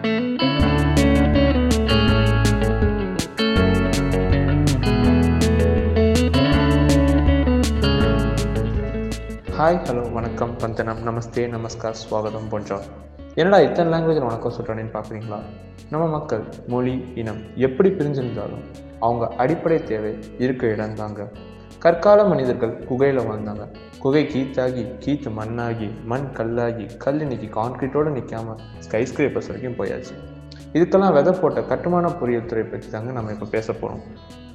Hi hello வணக்கம். வந்தனம். நமஸ்தே நமஸ்கார் ஸ்வாகதம் போன்றோம். என்னடா இத்தனை லாங்குவேஜில் வணக்கம் சொல்கிறேன்னு பார்க்குறீங்களா நம்ம மக்கள் மொழி இனம் எப்படி பிரிஞ்சிருந்தாலும் அவங்க அடிப்படை தேவை இருக்க இடம் தாங்க. கற்கால மனிதர்கள் குகையில் வாழ்ந்தாங்க. குகை கீத்தாகி கீத்து மண்ணாகி மண் கல்லாகி கல் இன்னைக்கு கான்கிரீட்டோடு நிற்காம ஸ்கை ஸ்கிரேப்பர்ஸ் வரைக்கும் போயாச்சு. இதுக்கெல்லாம் விதை போட்ட கட்டுமான பொறியியல் துறை பற்றி தாங்க நம்ம இப்போ பேச போகிறோம்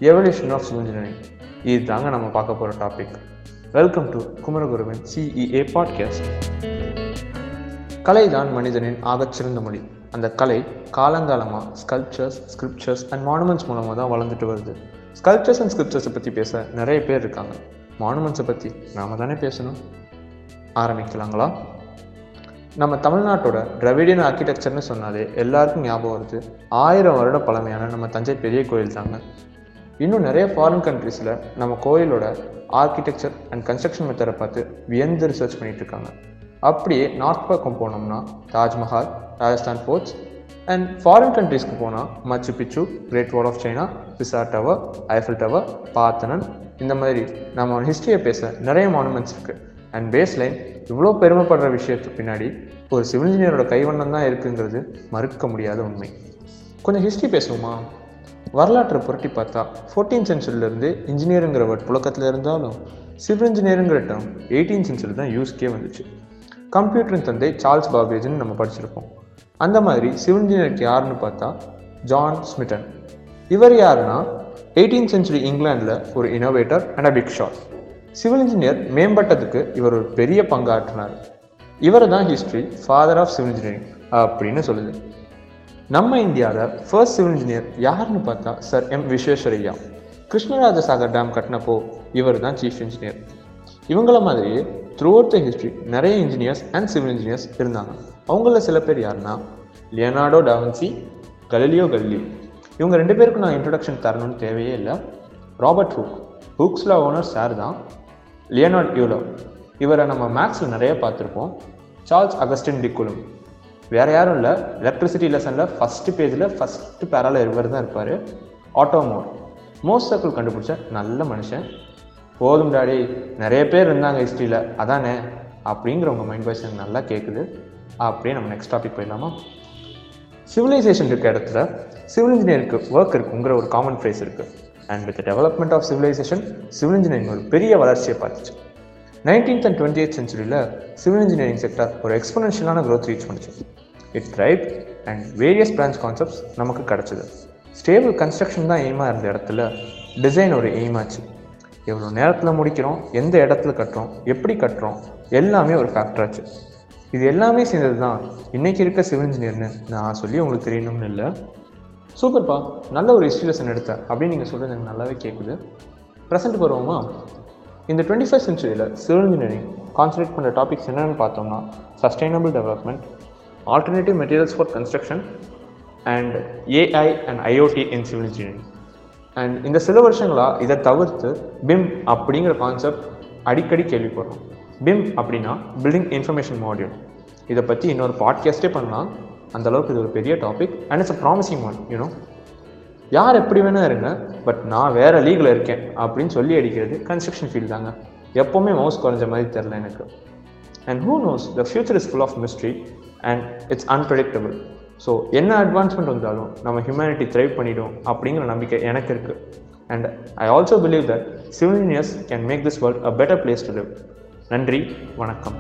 எவல்யூஷன் ஆஃப் சிவில் இன்ஜினியரிங் இது தாங்க நம்ம பார்க்க போகிற டாபிக் வெல்கம் டு குமரகுருவின் சிஇஏ பாட்காஸ்ட் கலை தான் மனிதனின் ஆகச்சிறந்த மொழி. அந்த கலை காலங்காலமாக ஸ்கல்ப்சர்ஸ் ஸ்கிரிப்சர்ஸ் அண்ட் மானுமெண்ட்ஸ் மூலமாக தான் வளர்ந்துட்டு வருது. ஸ்கல்ப்சர்ஸ் அண்ட் ஸ்கிரிப்சர்ஸை பற்றி பேச நிறைய பேர் இருக்காங்க. மானுமெண்ட்ஸை பற்றி நாம தானே பேசணும்? ஆரம்பிக்கலாங்களா? நம்ம தமிழ்நாட்டோட டிரவிடியன் ஆர்கிடெக்சர்னு சொன்னாலே எல்லாருக்கும் ஞாபகம் வருது. ஆயிரம் வருட பழமையான நம்ம தஞ்சை பெரிய கோயில் தாங்க. இன்னும் நிறைய ஃபாரின் கண்ட்ரீஸில் நம்ம கோயிலோட ஆர்கிடெக்சர் அண்ட் கன்ஸ்ட்ரக்ஷன் மெத்தடை பார்த்து வியந்து ரிசர்ச் பண்ணிகிட்டு இருக்காங்க. அப்படியே நார்த் பக்கம் போனோம்னா Taj Mahal Rajasthan forts and foreign கண்ட்ரீஸ்க்கு போனால் Machu Picchu great wall of China Pisa tower Eiffel tower Parthenon இந்த மாதிரி நம்ம ஹிஸ்ட்ரியை பேச நிறைய மானுமெண்ட்ஸ் இருக்குது அண்ட் பேஸ்லைன் இவ்வளோ பெருமைப்படுற விஷயத்துக்கு பின்னாடி ஒரு சிவில் இன்ஜினியரோட கைவண்ணம் தான் இருக்குங்கிறது மறுக்க முடியாத உண்மை. கொஞ்சம் ஹிஸ்ட்ரி பேசுவோமா? வரலாற்றை புரட்டி பார்த்தா ஃபோர்டீன் சென்ச்சுரியிலேருந்து இன்ஜினியருங்கிற வேர்ட் புழக்கத்தில் இருந்தாலும் சிவில் இன்ஜினியருங்கிற டேர்ம் எயிட்டீன் சென்ச்சுரி தான் யூஸ்க்கே வந்துச்சு. கம்ப்யூட்டரின் தந்தை சார்ல்ஸ் பாபேஜ்னு நம்ம படிச்சிருப்போம். அந்த மாதிரி சிவில் இன்ஜினியருக்கு யாருன்னு பார்த்தா ஜான் ஸ்மிட்டன் இவர் யாருன்னா எயிட்டீன் சென்ச்சுரி இங்கிலாண்டில் ஒரு innovator and a big shot civil engineer மேம்பட்டதுக்கு இவர் ஒரு பெரிய பங்காற்றினார். இவர் தான் history father of civil engineering அப்படின்னு சொல்லுது. நம்ம இந்தியாவில் ஃபர்ஸ்ட் சிவில் இன்ஜினியர் யாருன்னு பார்த்தா sir M Visvesvaraya Krishnaraja Sagar dam கட்டினப்போ இவர் தான் சீஃப் இன்ஜினியர் இவங்கள மாதிரியே த்ரூ அவுட் த ஹிஸ்ட்ரி நிறைய இன்ஜினியர்ஸ் அண்ட் சிவில் இன்ஜினியர்ஸ் இருந்தாங்க. அவங்கள சில பேர் யாருன்னா லியனார்டோ டாவன்சி கலிலியோ கல்லி. இவங்க ரெண்டு பேருக்கும் நான் இன்ட்ரொடக்ஷன் தரணும்னு தேவையே இல்லை. Robert Hooke. ஹூக்ஸில் ஓனர் சார் தான். Leonhard Euler. இவரை நம்ம மேக்ஸில் நிறைய பார்த்துருப்போம். சார்ல்ஸ் அகஸ்டின் டிக்குலும். வேறு யாரும் இல்லை. எலக்ட்ரிசிட்டி லெசனில் ஃபஸ்ட்டு பேஜில் ஃபஸ்ட்டு பேரால இவர் தான் இருப்பார். ஆட்டோமோர் மோஸ்ட் சர்க்கிள் கண்டுபிடிச்ச நல்ல மனுஷன். போதும் டாடி. நிறைய பேர் இருந்தாங்க ஹிஸ்ட்ரியில் அதானே? அப்படிங்கிற உங்கள் மைண்ட் வாய்ஸ் எனக்கு நல்லா கேட்குது அப்படியே நம்ம நெக்ஸ்ட் டாபிக் போயிடலாமா? சிவிலைசேஷன் இருக்க இடத்துல சிவில் இன்ஜினியருக்கு ஒர்க் இருக்குங்கிற ஒரு காமன் ஃப்ரேஸ் இருக்குது and with development of civilisation civil engineering ஒரு பெரிய வளர்ச்சியை பார்த்துச்சு. நைன்டீன்த் அண்ட் டுவெண்ட்டி எயிட் சென்ச்சுரியில் சிவில் இன்ஜினியரிங் செக்டர் ஒரு எக்ஸ்பனன்ஷியலான க்ரோத் ரீச் பண்ணுச்சு. It tribe and various branch concepts நமக்கு கிடச்சிது. ஸ்டேபிள் கன்ஸ்ட்ரக்ஷன் தான் எய்மாக இருந்த இடத்துல டிசைன் ஒரு எய்மாச்சு எவ்வளோ நேரத்தில் முடிக்கிறோம் எந்த இடத்துல கட்டுறோம் எப்படி கட்டுறோம் எல்லாமே ஒரு ஃபேக்டராச்சு இது எல்லாமே சேர்ந்தது தான் இன்றைக்கி இருக்க சிவில் இன்ஜினியர்னு நான் சொல்லி உங்களுக்கு தெரியணும்னு இல்லை. சூப்பர்ப்பா. நல்ல ஒரு ஹிஸ்ட்ரி லெசன் எடுத்த அப்படின்னு நீங்கள் சொல்கிறது எனக்கு நல்லாவே கேட்குது ப்ரெசென்ட் வருவோமா? இந்த டுவெண்ட்டி ஃபஸ்ட் சென்ச்சுரியில் சிவில் இன்ஜினியரிங் கான்சன்ட்ரேட் பண்ணுற டாபிக்ஸ் என்னென்னு பார்த்தோம்னா sustainable development alternative materials for construction and AI and IoT in civil engineering and இந்த சில வருஷங்களாக இதை தவிர்த்து பிம் அப்படிங்கிற கான்செப்ட் அடிக்கடி கேள்விப்படுறோம். பிம் அப்படின்னா பில்டிங் இன்ஃபர்மேஷன் மாடியூல் இதை பற்றி இன்னொரு பாட்காஸ்டே பண்ணலாம். அந்த அளவுக்கு இது ஒரு பெரிய topic and it's a promising one you know எப்படி வேணால் இருங்க பட் நான் வேறு லீகில் இருக்கேன் அப்படின்னு சொல்லி அடிக்கிறது கன்ஸ்ட்ரக்ஷன் ஃபீல்ட் தாங்க. எப்போவுமே மவுஸ் குறைஞ்ச மாதிரி தெரில எனக்கு. And who knows the future is full of mystery and it's unpredictable so என்ன அட்வான்ஸ்மெண்ட் வந்தாலும் நம்ம ஹியூமனிட்டி த்ரைவ் பண்ணிடும் அப்படிங்கிற நம்பிக்கை எனக்கு இருக்குது and I also believe that civilians can make this world a better place to live நன்றி வணக்கம்.